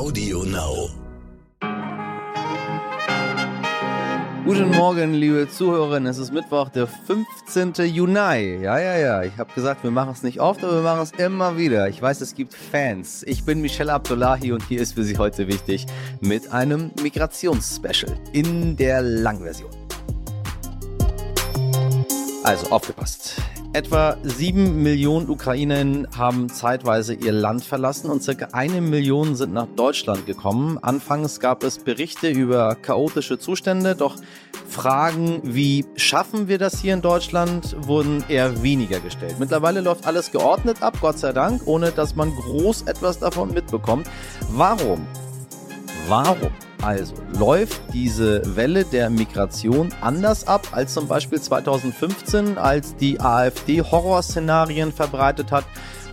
Audio Now. Guten Morgen, liebe Zuhörerinnen. Es ist Mittwoch, der 15. Juni. Ja, ja, ja. Ich habe gesagt, wir machen es nicht oft, aber wir machen es immer wieder. Ich weiß, es gibt Fans. Ich bin Michelle Abdullahi und hier ist für Sie heute wichtig mit einem Migrationsspecial in der Langversion. Also aufgepasst. Etwa sieben Millionen Ukrainerinnen haben zeitweise ihr Land verlassen und circa eine Million sind nach Deutschland gekommen. Anfangs gab es Berichte über chaotische Zustände, doch Fragen wie schaffen wir das hier in Deutschland wurden eher weniger gestellt. Mittlerweile läuft alles geordnet ab, Gott sei Dank, ohne dass man groß etwas davon mitbekommt. Warum? Warum? Also läuft diese Welle der Migration anders ab als zum Beispiel 2015, als die AfD Horrorszenarien verbreitet hat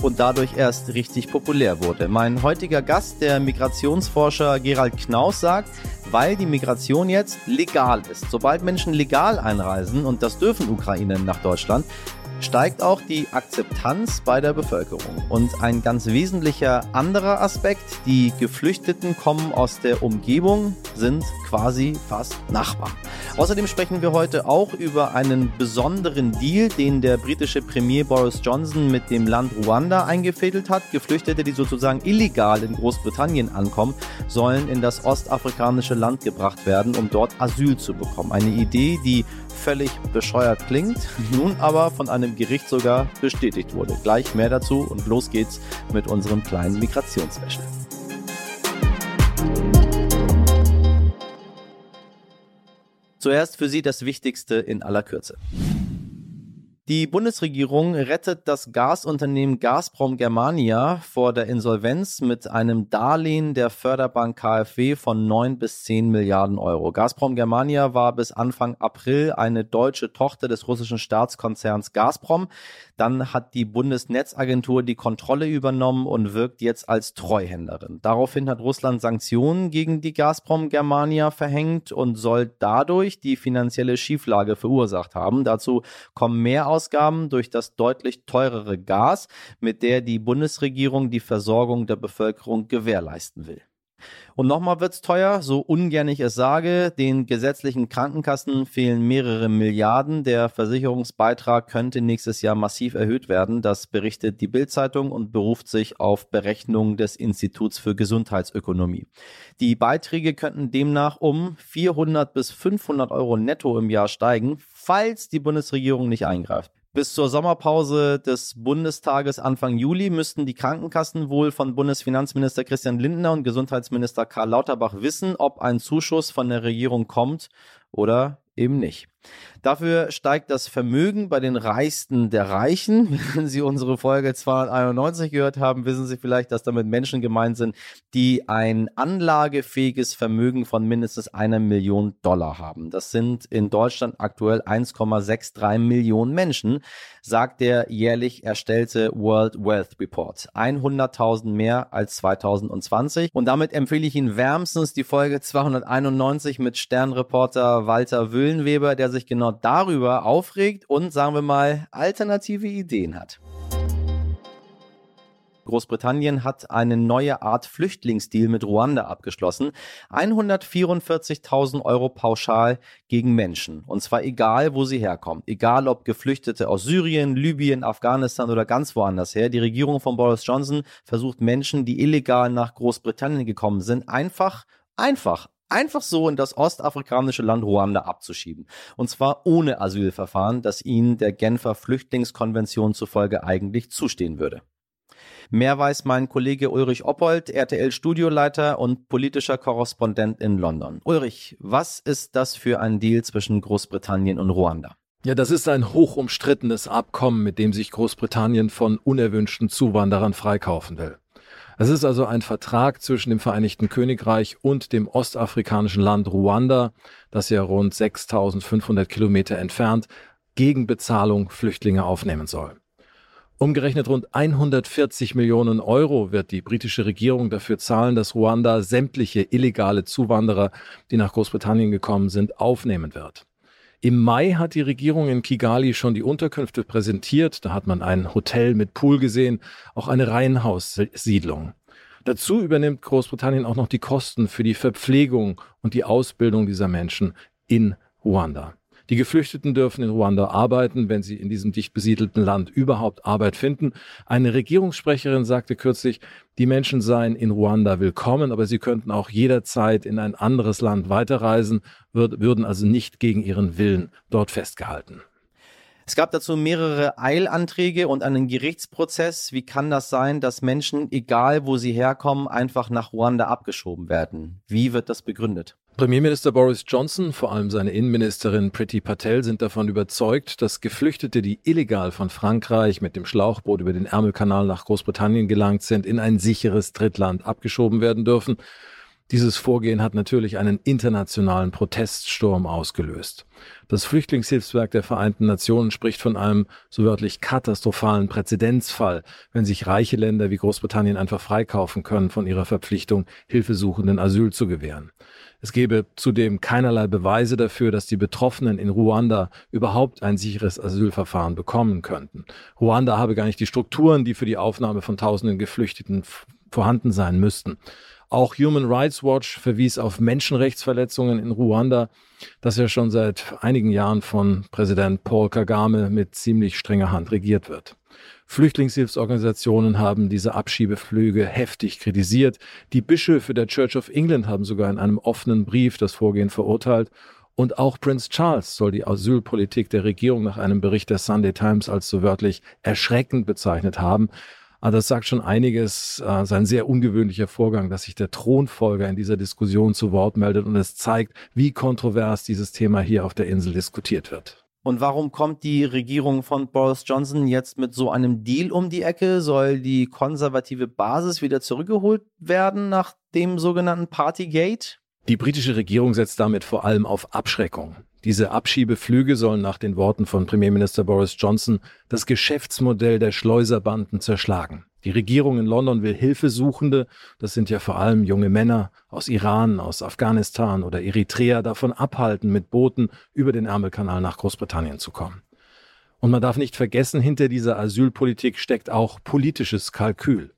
und dadurch erst richtig populär wurde. Mein heutiger Gast, der Migrationsforscher Gerald Knaus, sagt, weil die Migration jetzt legal ist. Sobald Menschen legal einreisen, und das dürfen Ukrainer nach Deutschland, steigt auch die Akzeptanz bei der Bevölkerung. Und ein ganz wesentlicher anderer Aspekt, die Geflüchteten kommen aus der Umgebung, sind quasi fast Nachbarn. Außerdem sprechen wir heute auch über einen besonderen Deal, den der britische Premier Boris Johnson mit dem Land Ruanda eingefädelt hat. Geflüchtete, die sozusagen illegal in Großbritannien ankommen, sollen in das ostafrikanische Land gebracht werden, um dort Asyl zu bekommen. Eine Idee, die völlig bescheuert klingt, nun aber von einem Gericht sogar bestätigt wurde. Gleich mehr dazu und los geht's mit unserem kleinen Migrationswäsche. Zuerst für Sie das Wichtigste in aller Kürze. Die Bundesregierung rettet das Gasunternehmen Gazprom Germania vor der Insolvenz mit einem Darlehen der Förderbank KfW von 9 bis 10 Milliarden Euro. Gazprom Germania war bis Anfang April eine deutsche Tochter des russischen Staatskonzerns Gazprom. Dann hat die Bundesnetzagentur die Kontrolle übernommen und wirkt jetzt als Treuhänderin. Daraufhin hat Russland Sanktionen gegen die Gazprom Germania verhängt und soll dadurch die finanzielle Schieflage verursacht haben. Dazu kommen mehr Mehrausgaben durch das deutlich teurere Gas, mit der die Bundesregierung die Versorgung der Bevölkerung gewährleisten will. Und nochmal wird's teuer, so ungern ich es sage. Den gesetzlichen Krankenkassen fehlen mehrere Milliarden. Der Versicherungsbeitrag könnte nächstes Jahr massiv erhöht werden. Das berichtet die Bildzeitung und beruft sich auf Berechnungen des Instituts für Gesundheitsökonomie. Die Beiträge könnten demnach um 400 bis 500 Euro netto im Jahr steigen, falls die Bundesregierung nicht eingreift. Bis zur Sommerpause des Bundestages Anfang Juli müssten die Krankenkassen wohl von Bundesfinanzminister Christian Lindner und Gesundheitsminister Karl Lauterbach wissen, ob ein Zuschuss von der Regierung kommt oder eben nicht. Dafür steigt das Vermögen bei den Reichsten der Reichen. Wenn Sie unsere Folge 291 gehört haben, wissen Sie vielleicht, dass damit Menschen gemeint sind, die ein anlagefähiges Vermögen von mindestens einer Million Dollar haben. Das sind in Deutschland aktuell 1,63 Millionen Menschen, sagt der jährlich erstellte World Wealth Report. 100.000 mehr als 2020. Und damit empfehle ich Ihnen wärmstens die Folge 291 mit Sternreporter Walter Wöhlenweber, der sich genau darüber aufregt und, sagen wir mal, alternative Ideen hat. Großbritannien hat eine neue Art Flüchtlingsdeal mit Ruanda abgeschlossen. 144.000 Euro pauschal gegen Menschen. Und zwar egal, wo sie herkommen. Egal, ob Geflüchtete aus Syrien, Libyen, Afghanistan oder ganz woanders her. Die Regierung von Boris Johnson versucht Menschen, die illegal nach Großbritannien gekommen sind, einfach, einfach einfach so in das ostafrikanische Land Ruanda abzuschieben. Und zwar ohne Asylverfahren, das ihnen der Genfer Flüchtlingskonvention zufolge eigentlich zustehen würde. Mehr weiß mein Kollege Ulrich Oppold, RTL-Studioleiter und politischer Korrespondent in London. Ulrich, was ist das für ein Deal zwischen Großbritannien und Ruanda? Ja, das ist ein hoch umstrittenes Abkommen, mit dem sich Großbritannien von unerwünschten Zuwanderern freikaufen will. Es ist also ein Vertrag zwischen dem Vereinigten Königreich und dem ostafrikanischen Land Ruanda, das ja rund 6500 Kilometer entfernt gegen Bezahlung Flüchtlinge aufnehmen soll. Umgerechnet rund 140 Millionen Euro wird die britische Regierung dafür zahlen, dass Ruanda sämtliche illegale Zuwanderer, die nach Großbritannien gekommen sind, aufnehmen wird. Im Mai hat die Regierung in Kigali schon die Unterkünfte präsentiert. Da hat man ein Hotel mit Pool gesehen, auch eine Reihenhaussiedlung. Dazu übernimmt Großbritannien auch noch die Kosten für die Verpflegung und die Ausbildung dieser Menschen in Ruanda. Die Geflüchteten dürfen in Ruanda arbeiten, wenn sie in diesem dicht besiedelten Land überhaupt Arbeit finden. Eine Regierungssprecherin sagte kürzlich, die Menschen seien in Ruanda willkommen, aber sie könnten auch jederzeit in ein anderes Land weiterreisen, würden also nicht gegen ihren Willen dort festgehalten. Es gab dazu mehrere Eilanträge und einen Gerichtsprozess. Wie kann das sein, dass Menschen, egal wo sie herkommen, einfach nach Ruanda abgeschoben werden? Wie wird das begründet? Premierminister Boris Johnson, vor allem seine Innenministerin Priti Patel sind davon überzeugt, dass Geflüchtete, die illegal von Frankreich mit dem Schlauchboot über den Ärmelkanal nach Großbritannien gelangt sind, in ein sicheres Drittland abgeschoben werden dürfen dieses Vorgehen hat natürlich einen internationalen Proteststurm ausgelöst. Das Flüchtlingshilfswerk der Vereinten Nationen spricht von einem so wörtlich katastrophalen Präzedenzfall, wenn sich reiche Länder wie Großbritannien einfach freikaufen können von ihrer Verpflichtung, Hilfesuchenden Asyl zu gewähren. Es gebe zudem keinerlei Beweise dafür, dass die Betroffenen in Ruanda überhaupt ein sicheres Asylverfahren bekommen könnten. Ruanda habe gar nicht die Strukturen, die für die Aufnahme von tausenden Geflüchteten vorhanden sein müssten. Auch Human Rights Watch verwies auf Menschenrechtsverletzungen in Ruanda, das ja schon seit einigen Jahren von Präsident Paul Kagame mit ziemlich strenger Hand regiert wird. Flüchtlingshilfsorganisationen haben diese Abschiebeflüge heftig kritisiert. Die Bischöfe der Church of England haben sogar in einem offenen Brief das Vorgehen verurteilt. Und auch Prince Charles soll die Asylpolitik der Regierung nach einem Bericht der Sunday Times als so wörtlich erschreckend bezeichnet haben. Aber das sagt schon einiges. Äh, es ist ein sehr ungewöhnlicher Vorgang, dass sich der Thronfolger in dieser Diskussion zu Wort meldet und es zeigt, wie kontrovers dieses Thema hier auf der Insel diskutiert wird. Und warum kommt die Regierung von Boris Johnson jetzt mit so einem Deal um die Ecke? Soll die konservative Basis wieder zurückgeholt werden nach dem sogenannten Partygate? Die britische Regierung setzt damit vor allem auf Abschreckung. Diese Abschiebeflüge sollen nach den Worten von Premierminister Boris Johnson das Geschäftsmodell der Schleuserbanden zerschlagen. Die Regierung in London will Hilfesuchende, das sind ja vor allem junge Männer aus Iran, aus Afghanistan oder Eritrea, davon abhalten, mit Booten über den Ärmelkanal nach Großbritannien zu kommen. Und man darf nicht vergessen, hinter dieser Asylpolitik steckt auch politisches Kalkül.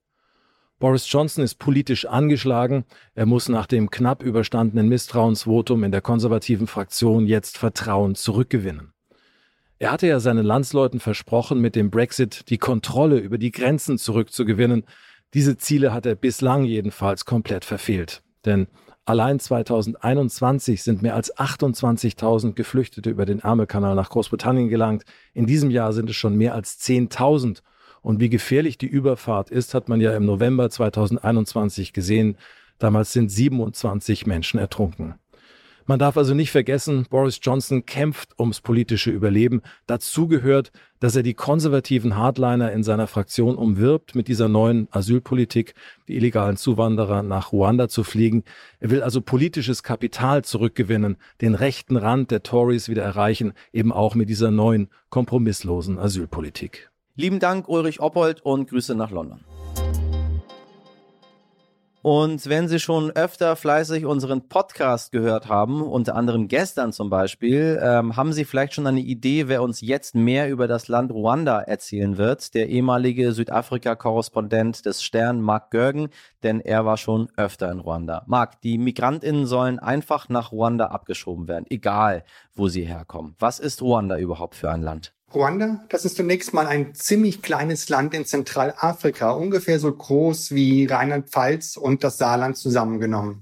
Boris Johnson ist politisch angeschlagen. Er muss nach dem knapp überstandenen Misstrauensvotum in der konservativen Fraktion jetzt Vertrauen zurückgewinnen. Er hatte ja seinen Landsleuten versprochen, mit dem Brexit die Kontrolle über die Grenzen zurückzugewinnen. Diese Ziele hat er bislang jedenfalls komplett verfehlt. Denn allein 2021 sind mehr als 28.000 Geflüchtete über den Ärmelkanal nach Großbritannien gelangt. In diesem Jahr sind es schon mehr als 10.000 und wie gefährlich die Überfahrt ist, hat man ja im November 2021 gesehen. Damals sind 27 Menschen ertrunken. Man darf also nicht vergessen, Boris Johnson kämpft ums politische Überleben. Dazu gehört, dass er die konservativen Hardliner in seiner Fraktion umwirbt, mit dieser neuen Asylpolitik die illegalen Zuwanderer nach Ruanda zu fliegen. Er will also politisches Kapital zurückgewinnen, den rechten Rand der Tories wieder erreichen, eben auch mit dieser neuen kompromisslosen Asylpolitik. Lieben Dank, Ulrich Oppold, und Grüße nach London. Und wenn Sie schon öfter fleißig unseren Podcast gehört haben, unter anderem gestern zum Beispiel, ähm, haben Sie vielleicht schon eine Idee, wer uns jetzt mehr über das Land Ruanda erzählen wird? Der ehemalige Südafrika-Korrespondent des Stern, Mark Görgen, denn er war schon öfter in Ruanda. Mark, die MigrantInnen sollen einfach nach Ruanda abgeschoben werden, egal wo sie herkommen. Was ist Ruanda überhaupt für ein Land? Ruanda, das ist zunächst mal ein ziemlich kleines Land in Zentralafrika, ungefähr so groß wie Rheinland-Pfalz und das Saarland zusammengenommen.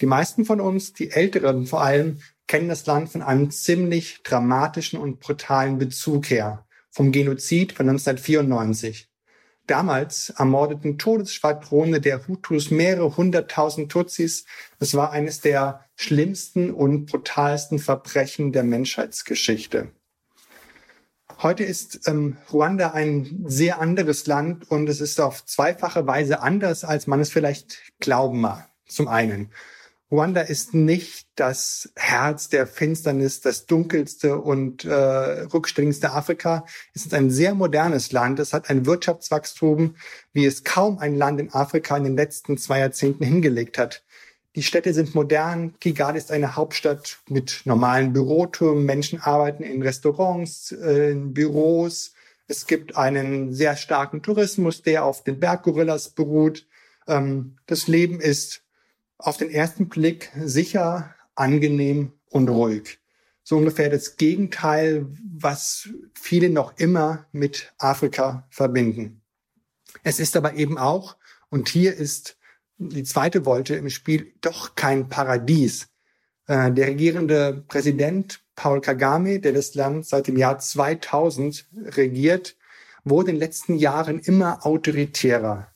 Die meisten von uns, die Älteren vor allem, kennen das Land von einem ziemlich dramatischen und brutalen Bezug her, vom Genozid von 1994. Damals ermordeten Todesschwadrone der Hutus mehrere hunderttausend Tutsis. Es war eines der schlimmsten und brutalsten Verbrechen der Menschheitsgeschichte. Heute ist ähm, Ruanda ein sehr anderes Land und es ist auf zweifache Weise anders, als man es vielleicht glauben mag. Zum einen, Ruanda ist nicht das Herz der Finsternis, das dunkelste und äh, rückständigste Afrika. Es ist ein sehr modernes Land. Es hat ein Wirtschaftswachstum, wie es kaum ein Land in Afrika in den letzten zwei Jahrzehnten hingelegt hat. Die Städte sind modern. Kigali ist eine Hauptstadt mit normalen Bürotürmen. Menschen arbeiten in Restaurants, äh, in Büros. Es gibt einen sehr starken Tourismus, der auf den Berggorillas beruht. Ähm, das Leben ist auf den ersten Blick sicher, angenehm und ruhig. So ungefähr das Gegenteil, was viele noch immer mit Afrika verbinden. Es ist aber eben auch, und hier ist die zweite Wolte im Spiel, doch kein Paradies. Äh, der regierende Präsident Paul Kagame, der das Land seit dem Jahr 2000 regiert, wurde in den letzten Jahren immer autoritärer.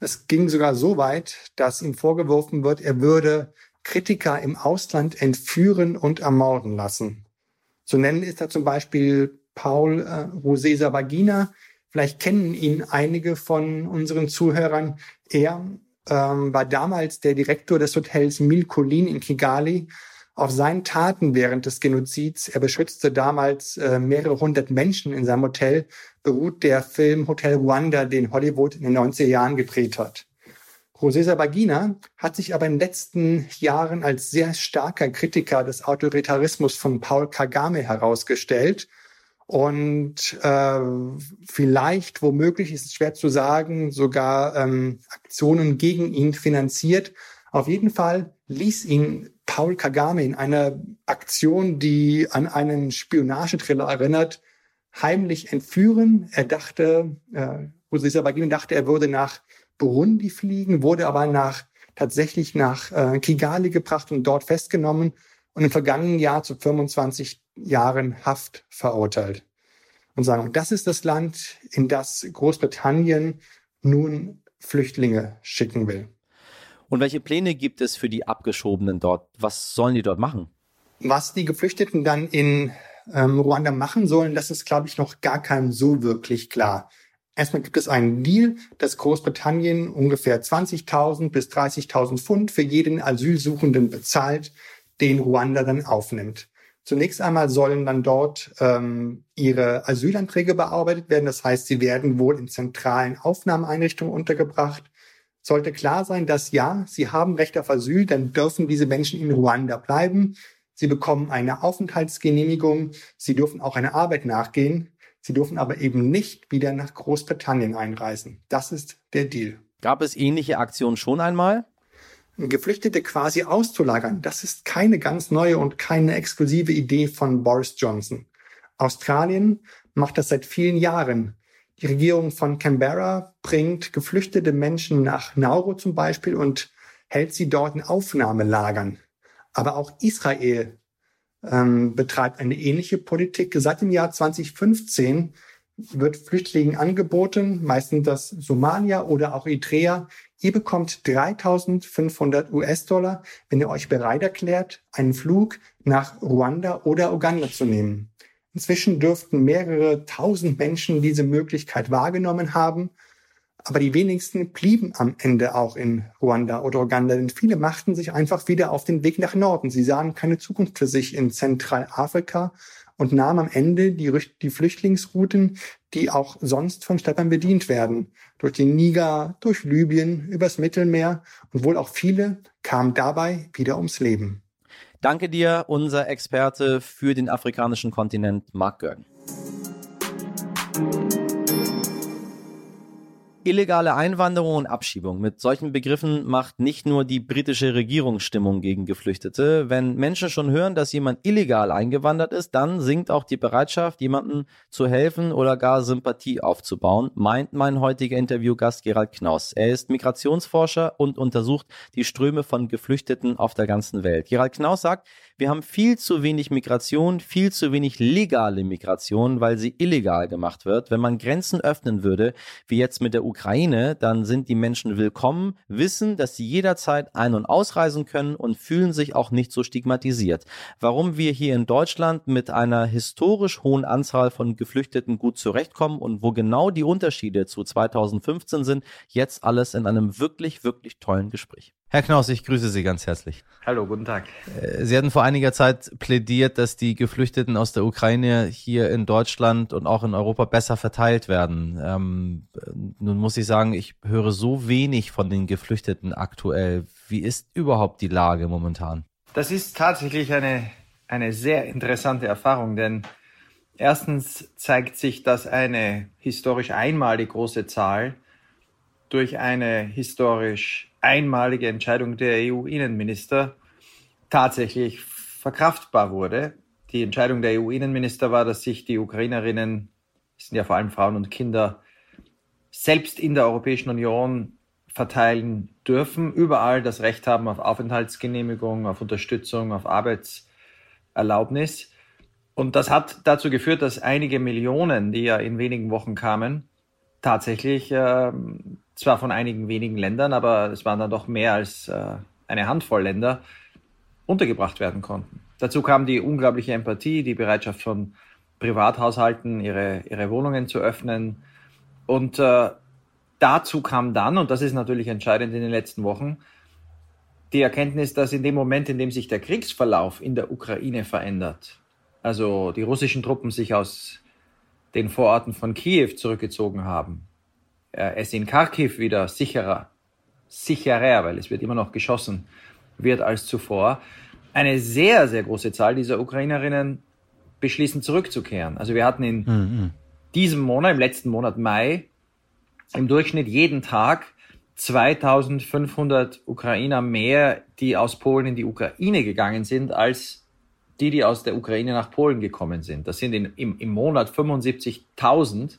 Es ging sogar so weit, dass ihm vorgeworfen wird, er würde Kritiker im Ausland entführen und ermorden lassen. Zu nennen ist da zum Beispiel Paul äh, Rosesa Vagina. Vielleicht kennen ihn einige von unseren Zuhörern. Er ähm, war damals der Direktor des Hotels Milkolin in Kigali auf seinen Taten während des Genozids, er beschützte damals äh, mehrere hundert Menschen in seinem Hotel, beruht der Film Hotel Rwanda, den Hollywood in den 90er Jahren gedreht hat. José Sabagina hat sich aber in den letzten Jahren als sehr starker Kritiker des Autoritarismus von Paul Kagame herausgestellt und äh, vielleicht, womöglich ist es schwer zu sagen, sogar ähm, Aktionen gegen ihn finanziert. Auf jeden Fall ließ ihn Paul Kagame in einer Aktion, die an einen Spionagetriller erinnert, heimlich entführen. Er dachte, äh, José Sabagini dachte, er würde nach Burundi fliegen, wurde aber nach tatsächlich nach äh, Kigali gebracht und dort festgenommen und im vergangenen Jahr zu 25 Jahren Haft verurteilt. Und sagen, das ist das Land, in das Großbritannien nun Flüchtlinge schicken will. Und welche Pläne gibt es für die Abgeschobenen dort? Was sollen die dort machen? Was die Geflüchteten dann in ähm, Ruanda machen sollen, das ist, glaube ich, noch gar keinem so wirklich klar. Erstmal gibt es einen Deal, dass Großbritannien ungefähr 20.000 bis 30.000 Pfund für jeden Asylsuchenden bezahlt, den Ruanda dann aufnimmt. Zunächst einmal sollen dann dort ähm, ihre Asylanträge bearbeitet werden. Das heißt, sie werden wohl in zentralen Aufnahmeeinrichtungen untergebracht sollte klar sein, dass ja, sie haben Recht auf Asyl, dann dürfen diese Menschen in Ruanda bleiben. Sie bekommen eine Aufenthaltsgenehmigung. Sie dürfen auch einer Arbeit nachgehen. Sie dürfen aber eben nicht wieder nach Großbritannien einreisen. Das ist der Deal. Gab es ähnliche Aktionen schon einmal? Geflüchtete quasi auszulagern, das ist keine ganz neue und keine exklusive Idee von Boris Johnson. Australien macht das seit vielen Jahren. Die Regierung von Canberra bringt geflüchtete Menschen nach Nauru zum Beispiel und hält sie dort in Aufnahmelagern. Aber auch Israel ähm, betreibt eine ähnliche Politik. Seit dem Jahr 2015 wird Flüchtlingen angeboten, meistens das Somalia oder auch Eritrea. Ihr bekommt 3500 US-Dollar, wenn ihr euch bereit erklärt, einen Flug nach Ruanda oder Uganda zu nehmen. Inzwischen dürften mehrere tausend Menschen diese Möglichkeit wahrgenommen haben. Aber die wenigsten blieben am Ende auch in Ruanda oder Uganda, denn viele machten sich einfach wieder auf den Weg nach Norden. Sie sahen keine Zukunft für sich in Zentralafrika und nahmen am Ende die, die Flüchtlingsrouten, die auch sonst von Schleppern bedient werden. Durch den Niger, durch Libyen, übers Mittelmeer und wohl auch viele kamen dabei wieder ums Leben. Danke dir, unser Experte für den afrikanischen Kontinent, Mark Görgen. Illegale Einwanderung und Abschiebung. Mit solchen Begriffen macht nicht nur die britische Regierung Stimmung gegen Geflüchtete. Wenn Menschen schon hören, dass jemand illegal eingewandert ist, dann sinkt auch die Bereitschaft, jemandem zu helfen oder gar Sympathie aufzubauen, meint mein heutiger Interviewgast Gerald Knaus. Er ist Migrationsforscher und untersucht die Ströme von Geflüchteten auf der ganzen Welt. Gerald Knaus sagt, wir haben viel zu wenig Migration, viel zu wenig legale Migration, weil sie illegal gemacht wird. Wenn man Grenzen öffnen würde, wie jetzt mit der Ukraine, dann sind die Menschen willkommen, wissen, dass sie jederzeit ein- und ausreisen können und fühlen sich auch nicht so stigmatisiert. Warum wir hier in Deutschland mit einer historisch hohen Anzahl von Geflüchteten gut zurechtkommen und wo genau die Unterschiede zu 2015 sind, jetzt alles in einem wirklich, wirklich tollen Gespräch. Herr Knaus, ich grüße Sie ganz herzlich. Hallo, guten Tag. Äh, Sie hatten vor einiger Zeit plädiert, dass die Geflüchteten aus der Ukraine hier in Deutschland und auch in Europa besser verteilt werden. Ähm, nun muss ich sagen, ich höre so wenig von den Geflüchteten aktuell. Wie ist überhaupt die Lage momentan? Das ist tatsächlich eine, eine sehr interessante Erfahrung, denn erstens zeigt sich, dass eine historisch einmalig große Zahl durch eine historisch einmalige Entscheidung der EU-Innenminister tatsächlich verkraftbar wurde. Die Entscheidung der EU-Innenminister war, dass sich die Ukrainerinnen, das sind ja vor allem Frauen und Kinder, selbst in der Europäischen Union verteilen dürfen, überall das Recht haben auf Aufenthaltsgenehmigung, auf Unterstützung, auf Arbeitserlaubnis. Und das hat dazu geführt, dass einige Millionen, die ja in wenigen Wochen kamen, tatsächlich äh, zwar von einigen wenigen Ländern, aber es waren dann doch mehr als äh, eine Handvoll Länder, untergebracht werden konnten. Dazu kam die unglaubliche Empathie, die Bereitschaft von Privathaushalten, ihre, ihre Wohnungen zu öffnen. Und äh, dazu kam dann, und das ist natürlich entscheidend in den letzten Wochen, die Erkenntnis, dass in dem Moment, in dem sich der Kriegsverlauf in der Ukraine verändert, also die russischen Truppen sich aus den Vororten von Kiew zurückgezogen haben, es in Kharkiv wieder sicherer, sicherer, weil es wird immer noch geschossen, wird als zuvor, eine sehr, sehr große Zahl dieser Ukrainerinnen beschließen zurückzukehren. Also wir hatten in mhm. diesem Monat, im letzten Monat Mai, im Durchschnitt jeden Tag 2500 Ukrainer mehr, die aus Polen in die Ukraine gegangen sind, als die, die aus der Ukraine nach Polen gekommen sind. Das sind in, im, im Monat 75.000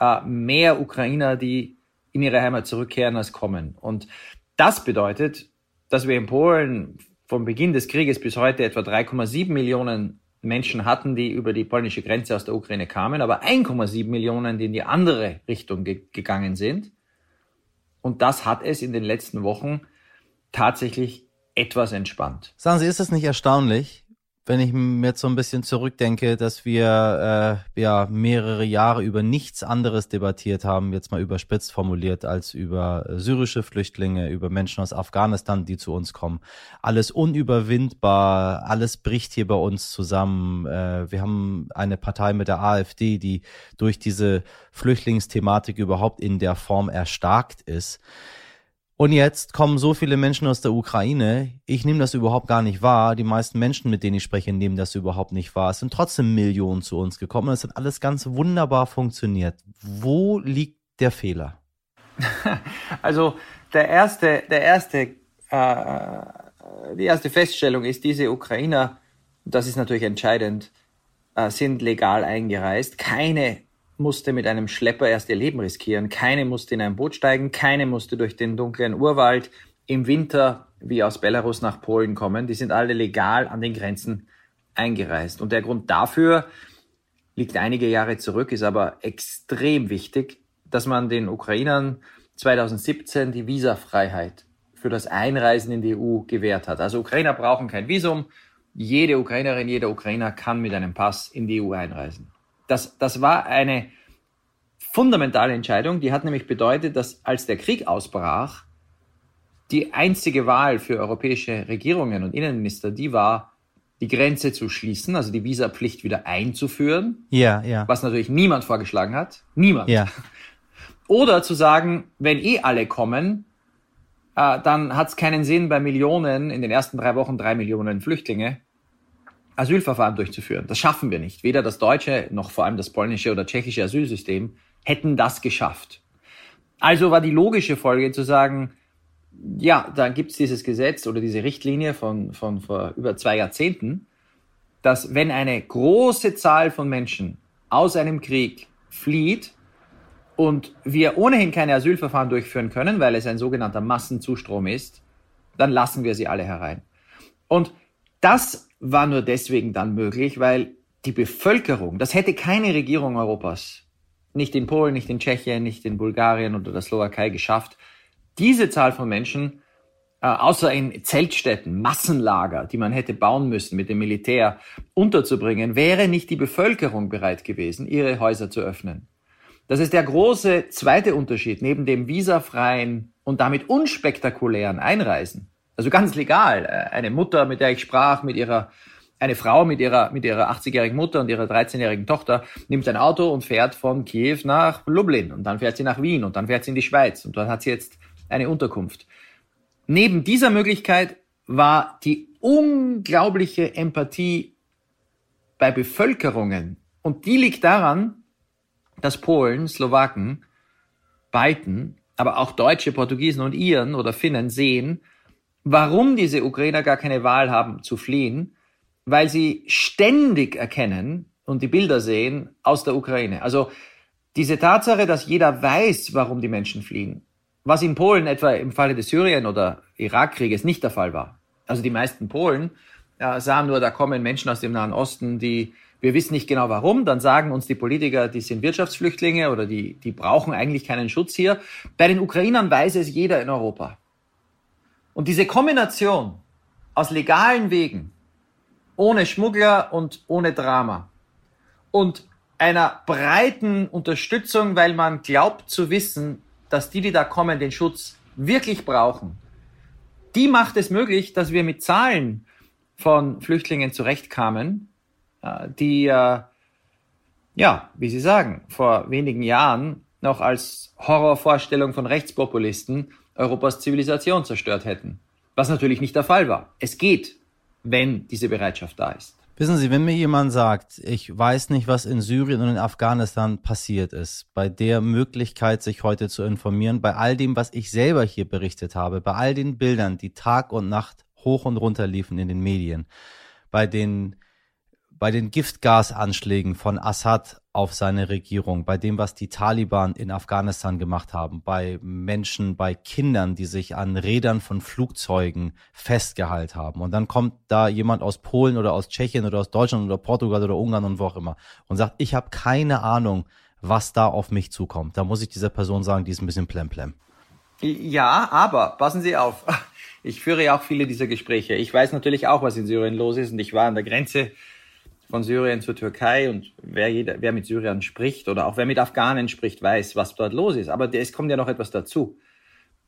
äh, mehr Ukrainer, die in ihre Heimat zurückkehren, als kommen. Und das bedeutet, dass wir in Polen vom Beginn des Krieges bis heute etwa 3,7 Millionen Menschen hatten, die über die polnische Grenze aus der Ukraine kamen, aber 1,7 Millionen, die in die andere Richtung ge gegangen sind. Und das hat es in den letzten Wochen tatsächlich etwas entspannt. Sagen Sie, ist es nicht erstaunlich, wenn ich mir jetzt so ein bisschen zurückdenke, dass wir äh, ja mehrere Jahre über nichts anderes debattiert haben, jetzt mal überspitzt formuliert, als über äh, syrische Flüchtlinge, über Menschen aus Afghanistan, die zu uns kommen. Alles unüberwindbar, alles bricht hier bei uns zusammen. Äh, wir haben eine Partei mit der AfD, die durch diese Flüchtlingsthematik überhaupt in der Form erstarkt ist. Und jetzt kommen so viele Menschen aus der Ukraine. Ich nehme das überhaupt gar nicht wahr. Die meisten Menschen, mit denen ich spreche, nehmen das überhaupt nicht wahr. Es sind trotzdem Millionen zu uns gekommen. Es hat alles ganz wunderbar funktioniert. Wo liegt der Fehler? Also der erste, der erste, äh, die erste Feststellung ist, diese Ukrainer, das ist natürlich entscheidend, äh, sind legal eingereist. Keine musste mit einem Schlepper erst ihr Leben riskieren. Keine musste in ein Boot steigen, keine musste durch den dunklen Urwald im Winter wie aus Belarus nach Polen kommen. Die sind alle legal an den Grenzen eingereist. Und der Grund dafür liegt einige Jahre zurück, ist aber extrem wichtig, dass man den Ukrainern 2017 die Visafreiheit für das Einreisen in die EU gewährt hat. Also Ukrainer brauchen kein Visum. Jede Ukrainerin, jeder Ukrainer kann mit einem Pass in die EU einreisen. Das, das war eine fundamentale Entscheidung, die hat nämlich bedeutet, dass als der Krieg ausbrach, die einzige Wahl für europäische Regierungen und Innenminister, die war, die Grenze zu schließen, also die Visapflicht wieder einzuführen. Ja, ja. Was natürlich niemand vorgeschlagen hat. Niemand. Ja. Oder zu sagen, wenn eh alle kommen, äh, dann hat es keinen Sinn, bei Millionen, in den ersten drei Wochen drei Millionen Flüchtlinge, Asylverfahren durchzuführen. Das schaffen wir nicht. Weder das deutsche noch vor allem das polnische oder tschechische Asylsystem hätten das geschafft. Also war die logische Folge zu sagen, ja, dann gibt es dieses Gesetz oder diese Richtlinie von, von vor über zwei Jahrzehnten, dass wenn eine große Zahl von Menschen aus einem Krieg flieht und wir ohnehin keine Asylverfahren durchführen können, weil es ein sogenannter Massenzustrom ist, dann lassen wir sie alle herein. Und das war nur deswegen dann möglich, weil die Bevölkerung, das hätte keine Regierung Europas, nicht in Polen, nicht in Tschechien, nicht in Bulgarien oder der Slowakei geschafft, diese Zahl von Menschen, äh, außer in Zeltstätten, Massenlager, die man hätte bauen müssen mit dem Militär, unterzubringen, wäre nicht die Bevölkerung bereit gewesen, ihre Häuser zu öffnen. Das ist der große zweite Unterschied neben dem visafreien und damit unspektakulären Einreisen also ganz legal. Äh, eine Mutter, mit der ich sprach, mit ihrer, eine Frau mit ihrer, mit ihrer 80-jährigen Mutter und ihrer 13-jährigen Tochter, nimmt ein Auto und fährt von Kiew nach Lublin und dann fährt sie nach Wien und dann fährt sie in die Schweiz und dort hat sie jetzt eine Unterkunft. Neben dieser Möglichkeit war die unglaubliche Empathie bei Bevölkerungen und die liegt daran, dass Polen, Slowaken, Balten aber auch Deutsche, Portugiesen und Iren oder Finnen sehen, warum diese Ukrainer gar keine Wahl haben zu fliehen, weil sie ständig erkennen und die Bilder sehen aus der Ukraine. Also diese Tatsache, dass jeder weiß, warum die Menschen fliehen, was in Polen etwa im Falle des Syrien- oder Irakkrieges nicht der Fall war. Also die meisten Polen ja, sahen nur, da kommen Menschen aus dem Nahen Osten, die wir wissen nicht genau warum, dann sagen uns die Politiker, die sind Wirtschaftsflüchtlinge oder die, die brauchen eigentlich keinen Schutz hier. Bei den Ukrainern weiß es jeder in Europa. Und diese Kombination aus legalen Wegen, ohne Schmuggler und ohne Drama und einer breiten Unterstützung, weil man glaubt zu wissen, dass die, die da kommen, den Schutz wirklich brauchen, die macht es möglich, dass wir mit Zahlen von Flüchtlingen zurechtkamen, äh, die, äh, ja, wie Sie sagen, vor wenigen Jahren noch als Horrorvorstellung von Rechtspopulisten Europas Zivilisation zerstört hätten. Was natürlich nicht der Fall war. Es geht, wenn diese Bereitschaft da ist. Wissen Sie, wenn mir jemand sagt, ich weiß nicht, was in Syrien und in Afghanistan passiert ist, bei der Möglichkeit, sich heute zu informieren, bei all dem, was ich selber hier berichtet habe, bei all den Bildern, die Tag und Nacht hoch und runter liefen in den Medien, bei den bei den Giftgasanschlägen von Assad auf seine Regierung, bei dem, was die Taliban in Afghanistan gemacht haben, bei Menschen, bei Kindern, die sich an Rädern von Flugzeugen festgehalten haben. Und dann kommt da jemand aus Polen oder aus Tschechien oder aus Deutschland oder Portugal oder Ungarn und wo auch immer und sagt, ich habe keine Ahnung, was da auf mich zukommt. Da muss ich dieser Person sagen, die ist ein bisschen plemplem. Ja, aber passen Sie auf. Ich führe ja auch viele dieser Gespräche. Ich weiß natürlich auch, was in Syrien los ist und ich war an der Grenze von Syrien zur Türkei und wer, jeder, wer mit Syrern spricht oder auch wer mit Afghanen spricht, weiß, was dort los ist. Aber es kommt ja noch etwas dazu.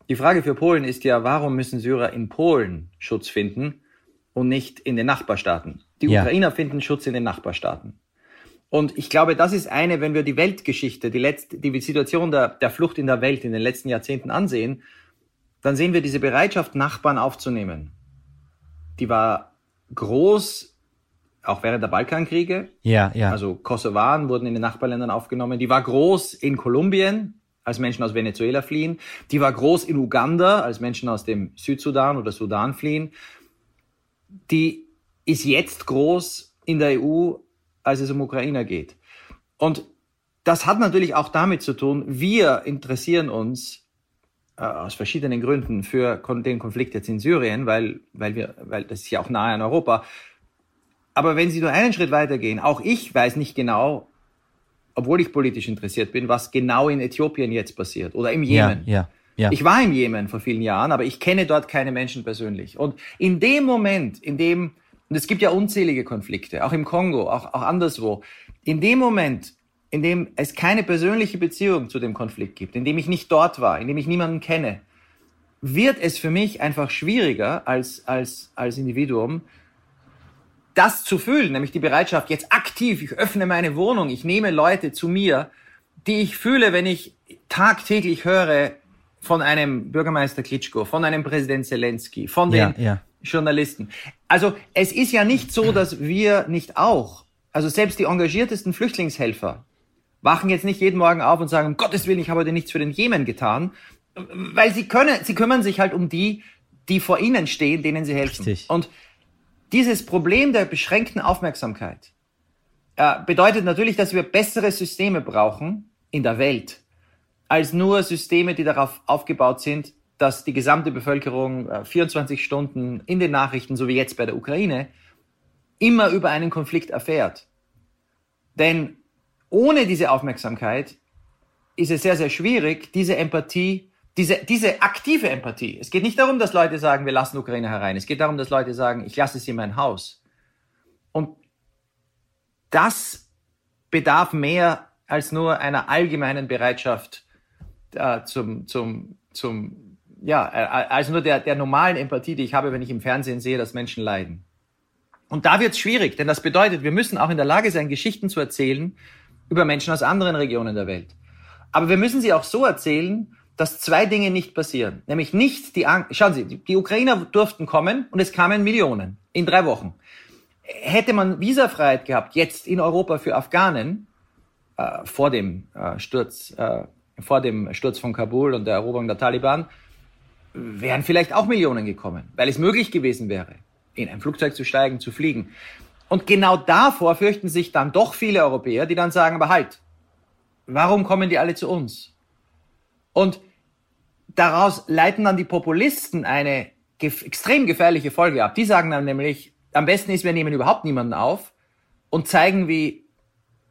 Die Frage für Polen ist ja, warum müssen Syrer in Polen Schutz finden und nicht in den Nachbarstaaten? Die ja. Ukrainer finden Schutz in den Nachbarstaaten. Und ich glaube, das ist eine, wenn wir die Weltgeschichte, die, letzte, die Situation der, der Flucht in der Welt in den letzten Jahrzehnten ansehen, dann sehen wir diese Bereitschaft, Nachbarn aufzunehmen. Die war groß auch während der Balkankriege. Ja, ja. Also Kosovaren wurden in den Nachbarländern aufgenommen. Die war groß in Kolumbien, als Menschen aus Venezuela fliehen. Die war groß in Uganda, als Menschen aus dem Südsudan oder Sudan fliehen. Die ist jetzt groß in der EU, als es um Ukrainer geht. Und das hat natürlich auch damit zu tun, wir interessieren uns äh, aus verschiedenen Gründen für den Konflikt jetzt in Syrien, weil, weil wir, weil das ist ja auch nahe an Europa. Aber wenn Sie nur einen Schritt weitergehen, auch ich weiß nicht genau, obwohl ich politisch interessiert bin, was genau in Äthiopien jetzt passiert oder im Jemen. Ja, ja, ja. Ich war im Jemen vor vielen Jahren, aber ich kenne dort keine Menschen persönlich. Und in dem Moment, in dem, und es gibt ja unzählige Konflikte, auch im Kongo, auch, auch anderswo, in dem Moment, in dem es keine persönliche Beziehung zu dem Konflikt gibt, in dem ich nicht dort war, in dem ich niemanden kenne, wird es für mich einfach schwieriger als, als, als Individuum, das zu fühlen, nämlich die Bereitschaft, jetzt aktiv, ich öffne meine Wohnung, ich nehme Leute zu mir, die ich fühle, wenn ich tagtäglich höre von einem Bürgermeister Klitschko, von einem Präsident Zelensky, von den ja, ja. Journalisten. Also es ist ja nicht so, dass wir nicht auch, also selbst die engagiertesten Flüchtlingshelfer wachen jetzt nicht jeden Morgen auf und sagen, um Gottes Willen, ich habe heute nichts für den Jemen getan, weil sie können, sie kümmern sich halt um die, die vor ihnen stehen, denen sie helfen. Richtig. Und dieses Problem der beschränkten Aufmerksamkeit äh, bedeutet natürlich, dass wir bessere Systeme brauchen in der Welt, als nur Systeme, die darauf aufgebaut sind, dass die gesamte Bevölkerung äh, 24 Stunden in den Nachrichten, so wie jetzt bei der Ukraine, immer über einen Konflikt erfährt. Denn ohne diese Aufmerksamkeit ist es sehr, sehr schwierig, diese Empathie diese, diese aktive Empathie. Es geht nicht darum, dass Leute sagen, wir lassen Ukraine herein. Es geht darum, dass Leute sagen, ich lasse sie in mein Haus. Und das bedarf mehr als nur einer allgemeinen Bereitschaft äh, zum, zum, zum, ja, äh, als nur der, der normalen Empathie, die ich habe, wenn ich im Fernsehen sehe, dass Menschen leiden. Und da wird es schwierig, denn das bedeutet, wir müssen auch in der Lage sein, Geschichten zu erzählen über Menschen aus anderen Regionen der Welt. Aber wir müssen sie auch so erzählen, dass zwei Dinge nicht passieren. Nämlich nicht die, Ang schauen Sie, die Ukrainer durften kommen und es kamen Millionen in drei Wochen. Hätte man Visafreiheit gehabt, jetzt in Europa für Afghanen, äh, vor dem äh, Sturz äh, vor dem Sturz von Kabul und der Eroberung der Taliban, wären vielleicht auch Millionen gekommen, weil es möglich gewesen wäre, in ein Flugzeug zu steigen, zu fliegen. Und genau davor fürchten sich dann doch viele Europäer, die dann sagen, aber halt, warum kommen die alle zu uns? Und daraus leiten dann die Populisten eine gef extrem gefährliche Folge ab. Die sagen dann nämlich, am besten ist, wir nehmen überhaupt niemanden auf und zeigen, wie,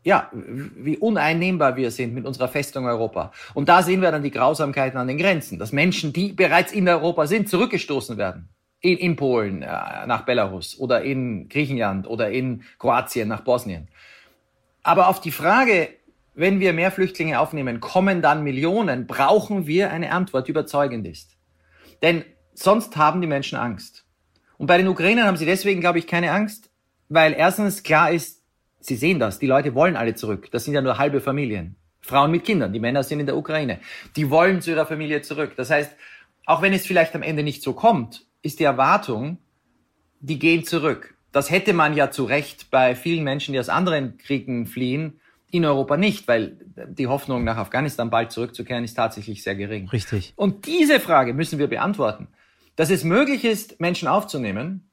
ja, wie uneinnehmbar wir sind mit unserer Festung Europa. Und da sehen wir dann die Grausamkeiten an den Grenzen, dass Menschen, die bereits in Europa sind, zurückgestoßen werden in, in Polen äh, nach Belarus oder in Griechenland oder in Kroatien nach Bosnien. Aber auf die Frage, wenn wir mehr Flüchtlinge aufnehmen, kommen dann Millionen, brauchen wir eine Antwort, die überzeugend ist. Denn sonst haben die Menschen Angst. Und bei den Ukrainern haben sie deswegen, glaube ich, keine Angst, weil erstens klar ist, sie sehen das, die Leute wollen alle zurück. Das sind ja nur halbe Familien. Frauen mit Kindern, die Männer sind in der Ukraine. Die wollen zu ihrer Familie zurück. Das heißt, auch wenn es vielleicht am Ende nicht so kommt, ist die Erwartung, die gehen zurück. Das hätte man ja zu Recht bei vielen Menschen, die aus anderen Kriegen fliehen, in Europa nicht, weil die Hoffnung, nach Afghanistan bald zurückzukehren, ist tatsächlich sehr gering. Richtig. Und diese Frage müssen wir beantworten. Dass es möglich ist, Menschen aufzunehmen,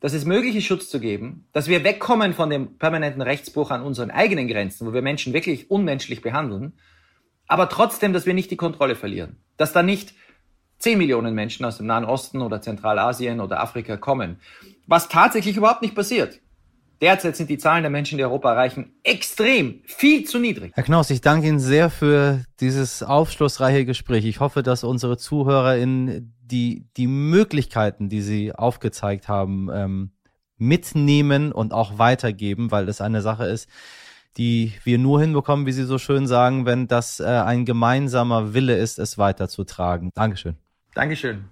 dass es möglich ist, Schutz zu geben, dass wir wegkommen von dem permanenten Rechtsbruch an unseren eigenen Grenzen, wo wir Menschen wirklich unmenschlich behandeln, aber trotzdem, dass wir nicht die Kontrolle verlieren. Dass da nicht 10 Millionen Menschen aus dem Nahen Osten oder Zentralasien oder Afrika kommen. Was tatsächlich überhaupt nicht passiert. Derzeit sind die Zahlen der Menschen, die Europa erreichen, extrem, viel zu niedrig. Herr Knaus, ich danke Ihnen sehr für dieses aufschlussreiche Gespräch. Ich hoffe, dass unsere ZuhörerInnen die, die Möglichkeiten, die Sie aufgezeigt haben, ähm, mitnehmen und auch weitergeben, weil das eine Sache ist, die wir nur hinbekommen, wie Sie so schön sagen, wenn das äh, ein gemeinsamer Wille ist, es weiterzutragen. Dankeschön. Dankeschön.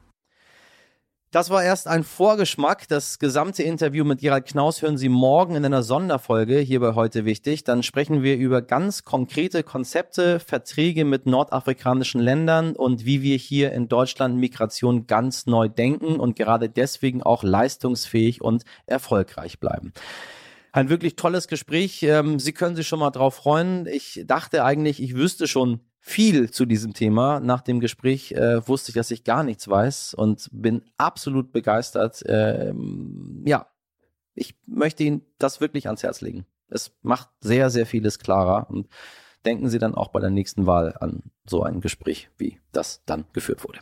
Das war erst ein Vorgeschmack. Das gesamte Interview mit Gerald Knaus hören Sie morgen in einer Sonderfolge hier bei heute wichtig. Dann sprechen wir über ganz konkrete Konzepte, Verträge mit nordafrikanischen Ländern und wie wir hier in Deutschland Migration ganz neu denken und gerade deswegen auch leistungsfähig und erfolgreich bleiben. Ein wirklich tolles Gespräch. Ähm, Sie können sich schon mal drauf freuen. Ich dachte eigentlich, ich wüsste schon viel zu diesem Thema. Nach dem Gespräch äh, wusste ich, dass ich gar nichts weiß und bin absolut begeistert. Ähm, ja, ich möchte Ihnen das wirklich ans Herz legen. Es macht sehr, sehr vieles klarer und denken Sie dann auch bei der nächsten Wahl an so ein Gespräch, wie das dann geführt wurde.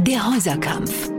Der Häuserkampf.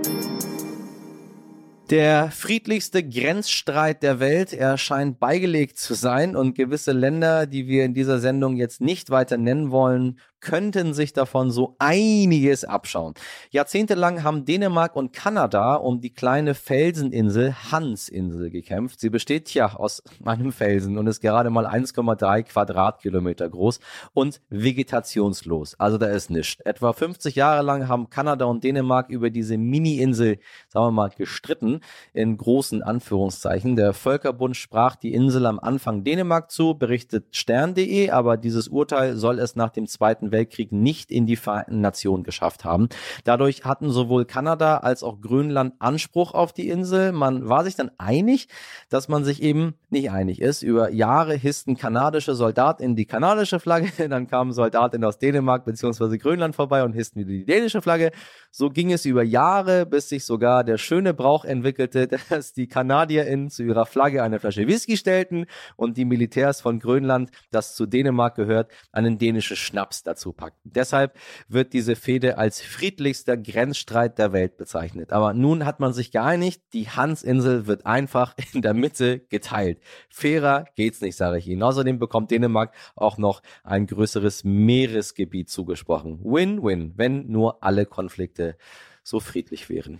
Der friedlichste Grenzstreit der Welt, er scheint beigelegt zu sein und gewisse Länder, die wir in dieser Sendung jetzt nicht weiter nennen wollen, könnten sich davon so einiges abschauen. Jahrzehntelang haben Dänemark und Kanada um die kleine Felseninsel Hansinsel gekämpft. Sie besteht ja aus einem Felsen und ist gerade mal 1,3 Quadratkilometer groß und vegetationslos. Also da ist nichts. Etwa 50 Jahre lang haben Kanada und Dänemark über diese Mini-Insel, sagen wir mal, gestritten, in großen Anführungszeichen. Der Völkerbund sprach die Insel am Anfang Dänemark zu, berichtet stern.de, aber dieses Urteil soll es nach dem Zweiten Weltkrieg nicht in die Vereinten Nationen geschafft haben. Dadurch hatten sowohl Kanada als auch Grönland Anspruch auf die Insel. Man war sich dann einig, dass man sich eben nicht einig ist. Über Jahre hissten kanadische Soldaten die kanadische Flagge, dann kamen Soldaten aus Dänemark bzw. Grönland vorbei und hissten wieder die dänische Flagge. So ging es über Jahre, bis sich sogar der schöne Brauch entwickelte, dass die KanadierInnen zu ihrer Flagge eine Flasche Whisky stellten und die Militärs von Grönland, das zu Dänemark gehört, einen dänischen Schnaps dazu dazu packten. Deshalb wird diese Fehde als friedlichster Grenzstreit der Welt bezeichnet. Aber nun hat man sich geeinigt, die Hansinsel wird einfach in der Mitte geteilt. Fairer geht's nicht, sage ich Ihnen. Außerdem bekommt Dänemark auch noch ein größeres Meeresgebiet zugesprochen. Win-win, wenn nur alle Konflikte so friedlich wären.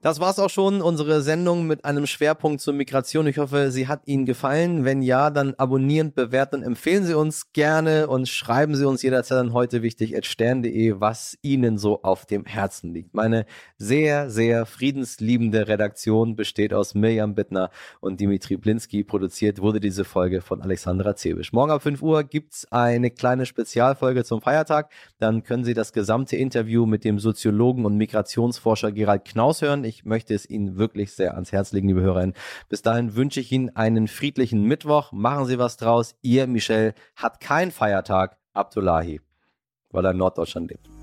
Das war's auch schon, unsere Sendung mit einem Schwerpunkt zur Migration. Ich hoffe, sie hat Ihnen gefallen. Wenn ja, dann abonnieren, bewerten und empfehlen Sie uns gerne und schreiben Sie uns jederzeit an heute wichtig at stern.de, was Ihnen so auf dem Herzen liegt. Meine sehr, sehr friedensliebende Redaktion besteht aus Mirjam Bittner und Dimitri Blinski. Produziert wurde diese Folge von Alexandra Zebisch. Morgen ab 5 Uhr gibt's eine kleine Spezialfolge zum Feiertag. Dann können Sie das gesamte Interview mit dem Soziologen und Migrationsforscher Gerald Knaus hören. Ich möchte es Ihnen wirklich sehr ans Herz legen, liebe Hörerinnen. Bis dahin wünsche ich Ihnen einen friedlichen Mittwoch. Machen Sie was draus. Ihr, Michel, hat keinen Feiertag. Abdullahi, weil er in Norddeutschland lebt.